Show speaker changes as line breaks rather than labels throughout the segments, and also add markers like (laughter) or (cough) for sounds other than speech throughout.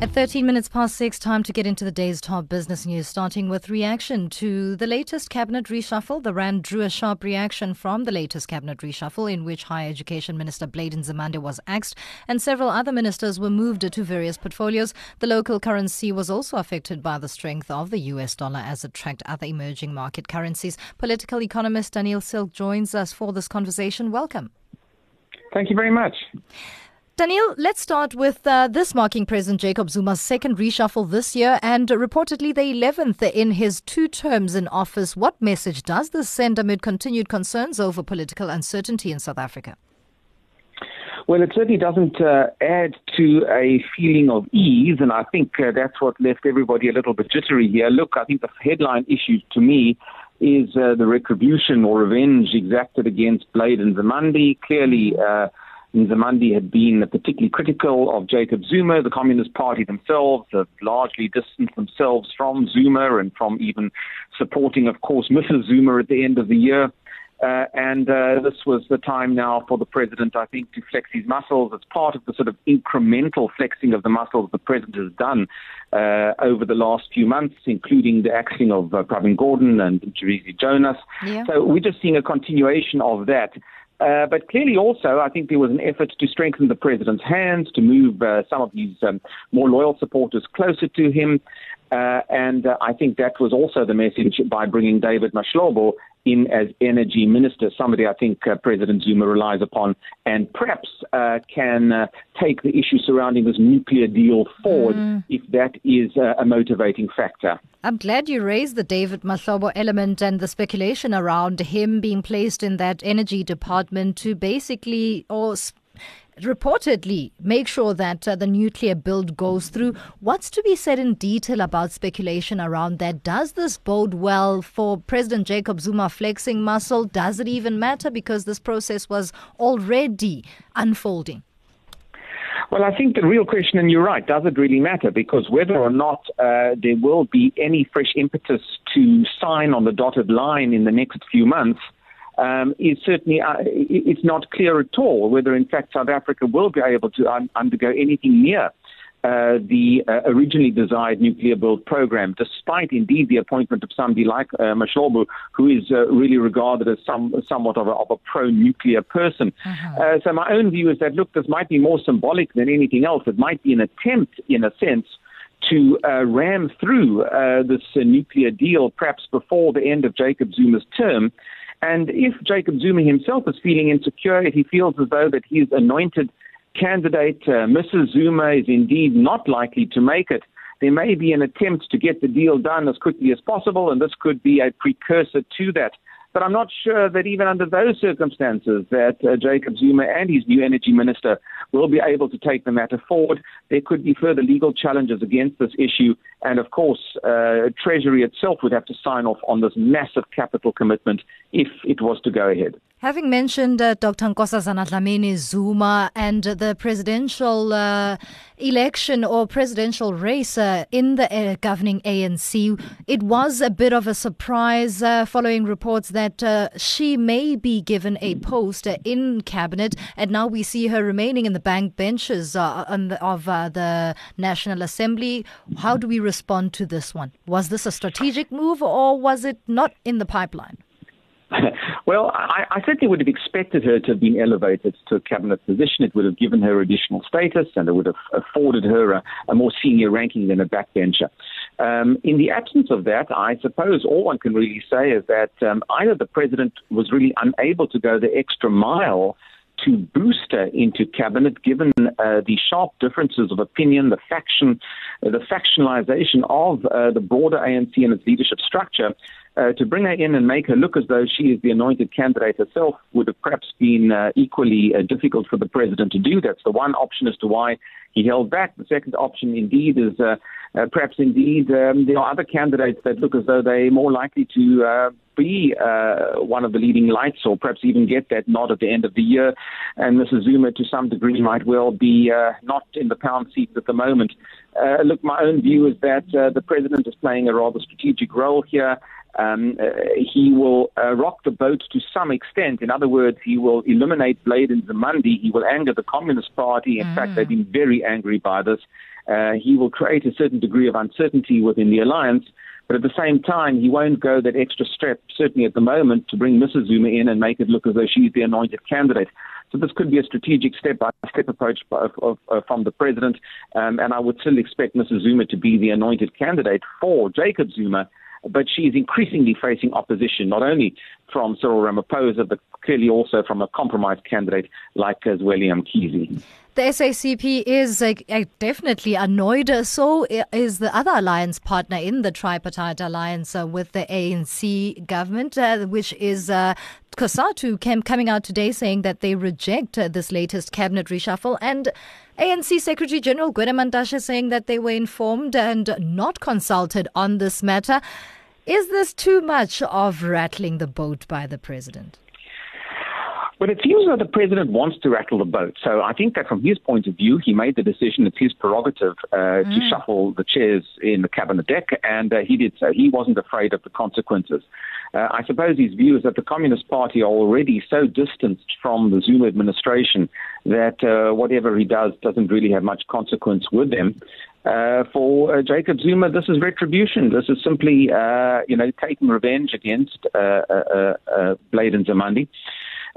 At 13 minutes past six, time to get into the day's top business news, starting with reaction to the latest cabinet reshuffle. The RAND drew a sharp reaction from the latest cabinet reshuffle, in which Higher Education Minister Blade Nzimande was axed, and several other ministers were moved to various portfolios. The local currency was also affected by the strength of the US dollar as it tracked other emerging market currencies. Political economist Daniel Silke joins us for this conversation. Welcome.
Thank you very much.
Daniel, let's start with uh, this marking President Jacob Zuma's second reshuffle this year and reportedly the 11th in his two terms in office. What message does this send amid continued concerns over political uncertainty in South Africa?
Well, it certainly doesn't uh, add to a feeling of ease, and I think uh, that's what left everybody a little bit jittery here. Look, I think the headline issue to me is uh, the retribution or revenge exacted against Blade Nzimande. Clearly, uh, had been particularly critical of Jacob Zuma. The Communist Party themselves have largely distanced themselves from Zuma and from even supporting, of course, Mrs. Zuma at the end of the year. Uh, and uh, this was the time now for the president, I think, to flex his muscles. It's part of the sort of incremental flexing of the muscles the president has done uh, over the last few months, including the axing of uh, Pravin Gordhan and Mcebisi Jonas. Yeah. So we're just seeing a continuation of that. Uh, but clearly, also, I think there was an effort to strengthen the president's hands, to move uh, some of his um, more loyal supporters closer to him. Uh, and uh, I think that was also the message by bringing David Mahlobo in as energy minister, somebody I think uh, President Zuma relies upon, and perhaps uh, can uh, take the issue surrounding this nuclear deal forward mm. if that is uh, a motivating factor.
I'm glad you raised the David Mahlobo element and the speculation around him being placed in that energy department to basically or reportedly make sure that uh, the nuclear build goes through. What's to be said in detail about speculation around that? Does this bode well for President Jacob Zuma flexing muscle? Does it even matter because this process was already unfolding?
Well, I think the real question, and you're right, does it really matter? Because whether or not uh, there will be any fresh impetus to sign on the dotted line in the next few months um, is certainly uh, it's not clear at all whether, in fact, South Africa will be able to un- undergo anything near uh, the uh, originally desired nuclear build program, despite indeed the appointment of somebody like uh, who is uh, really regarded as some, somewhat of a, of a pro-nuclear person. Uh-huh. Uh, so my own view is that, look, this might be more symbolic than anything else. It might be an attempt, in a sense, to uh, ram through uh, this nuclear deal, perhaps before the end of Jacob Zuma's term, and if Jacob Zuma himself is feeling insecure, if he feels as though that his anointed candidate, uh, Mrs. Zuma, is indeed not likely to make it, there may be an attempt to get the deal done as quickly as possible, and this could be a precursor to that. But I'm not sure that even under those circumstances that uh, Jacob Zuma and his new energy minister will be able to take the matter forward. There could be further legal challenges against this issue. And of course, uh, Treasury itself would have to sign off on this massive capital commitment if it was to go ahead.
Having mentioned uh, Dr. Nkosazana Zuma and the presidential uh, election or presidential race uh, in the uh, governing ANC, it was a bit of a surprise uh, following reports that uh, she may be given a post in cabinet, and now we see her remaining in the bank benches the, of the National Assembly. How do we respond to this one? Was this a strategic move or was it not in the pipeline? (laughs)
well, I, I, certainly would have expected her to have been elevated to a cabinet position. It would have given her additional status and it would have afforded her a, a more senior ranking than a backbencher. Um, in the absence of that, I suppose all one can really say is that um, either the president was really unable to go the extra mile to boost her into cabinet, given uh, the sharp differences of opinion, the faction, uh, the factionalization of uh, the broader ANC and its leadership structure, uh, to bring her in and make her look as though she is the anointed candidate herself would have perhaps been uh, equally uh, difficult for the president to do. That's the one option as to why he held back. The second option, indeed, is uh, uh, perhaps indeed um, there are other candidates that look as though they're more likely to be one of the leading lights or perhaps even get that nod at the end of the year. And Mrs. Zuma, to some degree, might well be not in the pound seat at the moment. Look, my own view is that the president is playing a rather strategic role here. Um, uh, he will uh, rock the boat to some extent. In other words, he will eliminate Blade and Nzimande. He will anger the Communist Party. In mm. fact, they've been very angry by this. Uh, he will create a certain degree of uncertainty within the alliance. But at the same time, he won't go that extra step, certainly at the moment, to bring Mrs. Zuma in and make it look as though she's the anointed candidate. So this could be a strategic step-by-step approach of, of, of, from the president, um, and I would still expect Mrs. Zuma to be the anointed candidate for Jacob Zuma but she is increasingly facing opposition, not only from Cyril Ramaphosa, but clearly also from a compromise candidate like uh, Zweli Mkhize.
The SACP is uh, definitely annoyed. So is the other alliance partner in the tripartite alliance uh, with the ANC government, uh, which is uh, COSATU came coming out today saying that they reject uh, this latest cabinet reshuffle and ANC Secretary General Gwede Mantashe saying that they were informed and not consulted on this matter. Is this too much of rattling the boat by the president?
Well, it seems that the president wants to rattle the boat. So I think that from his point of view, he made the decision. It's his prerogative uh, mm. to shuffle the chairs in the cabinet deck, and uh, he did so. He wasn't afraid of the consequences. Uh, I suppose his view is that the Communist Party are already so distanced from the Zuma administration that uh, whatever he does doesn't really have much consequence with them. Uh, for uh, Jacob Zuma, this is retribution. This is simply, uh, you know, taking revenge against uh, uh, uh, Blade and Nzimande.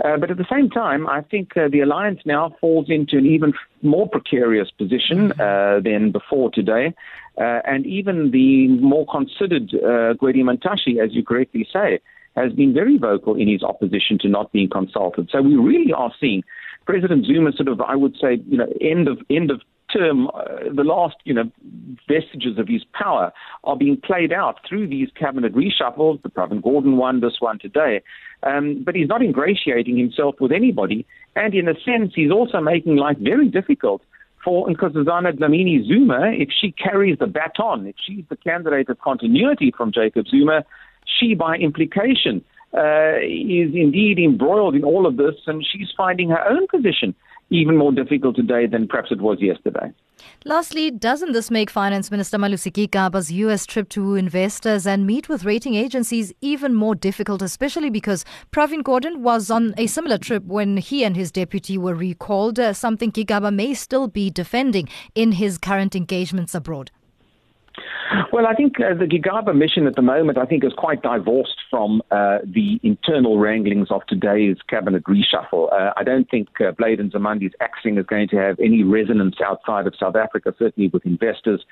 Uh, but at the same time, I think uh, the alliance now falls into an even more precarious position mm-hmm. uh, than before today. Uh, and even the more considered uh, Gwede Mantashe, as you correctly say, has been very vocal in his opposition to not being consulted. So we really are seeing President Zuma sort of, I would say, you know, end of end of term, uh, the last, you know, vestiges of his power are being played out through these cabinet reshuffles, the Pravin Gordhan one, this one today. Um, but he's not ingratiating himself with anybody. And in a sense, he's also making life very difficult for Nkosazana Dlamini Zuma if she carries the baton, if she's the candidate of continuity from Jacob Zuma, she by implication uh, is indeed embroiled in all of this, and she's finding her own position even more difficult today than perhaps it was yesterday.
Lastly, doesn't this make Finance Minister Malusi Gigaba's US trip to investors and meet with rating agencies even more difficult, especially because Pravin Gordhan was on a similar trip when he and his deputy were recalled, uh, something Gigaba may still be defending in his current engagements abroad?
Well, I think uh, the Gigaba mission at the moment, I think, is quite divorced from uh, the internal wranglings of today's cabinet reshuffle. Uh, I don't think uh, Blade and Nzimande's axing is going to have any resonance outside of South Africa, certainly with investors.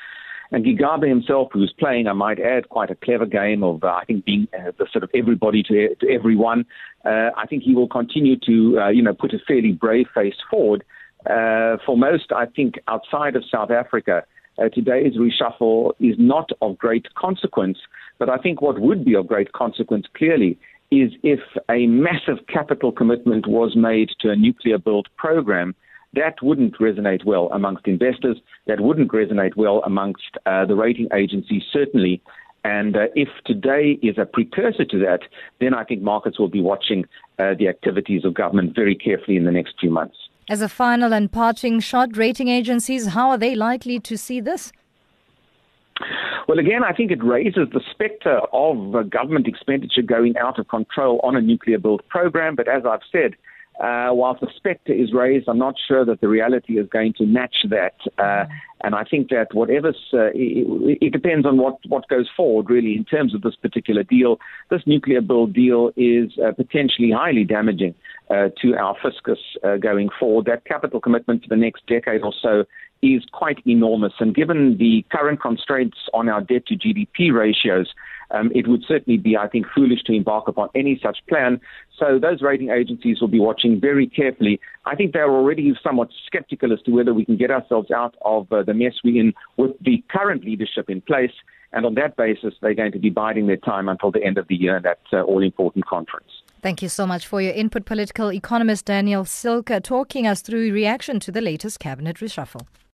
And Gigaba himself, who's playing, I might add, quite a clever game of, uh, I think, being uh, the sort of everybody to, to everyone. Uh, I think he will continue to, uh, you know, put a fairly brave face forward. Uh, for most, I think, outside of South Africa, uh, today's reshuffle is not of great consequence. But I think what would be of great consequence clearly is if a massive capital commitment was made to a nuclear build program. That wouldn't resonate well amongst investors. That wouldn't resonate well amongst uh, the rating agencies, certainly. And uh, if today is a precursor to that, then I think markets will be watching uh, the activities of government very carefully in the next few months.
As a final and parting shot, rating agencies, how are they likely to see this?
Well, again, I think it raises the spectre of government expenditure going out of control on a nuclear build program. But as I've said, uh, whilst the spectre is raised, I'm not sure that the reality is going to match that. Uh, and I think that whatever's, uh, it, it, depends on what, what goes forward, really, in terms of this particular deal. This nuclear build deal is uh, potentially highly damaging uh, to our fiscus uh, going forward. That capital commitment for the next decade or so is quite enormous. And given the current constraints on our debt to GDP ratios, um, it would certainly be, I think, foolish to embark upon any such plan. So those rating agencies will be watching very carefully. I think they're already somewhat skeptical as to whether we can get ourselves out of uh, the mess we're in with the current leadership in place. And on that basis, they're going to be biding their time until the end of the year in that uh, all important conference.
Thank you so much for your input, political economist Daniel Silke, talking us through reaction to the latest cabinet reshuffle.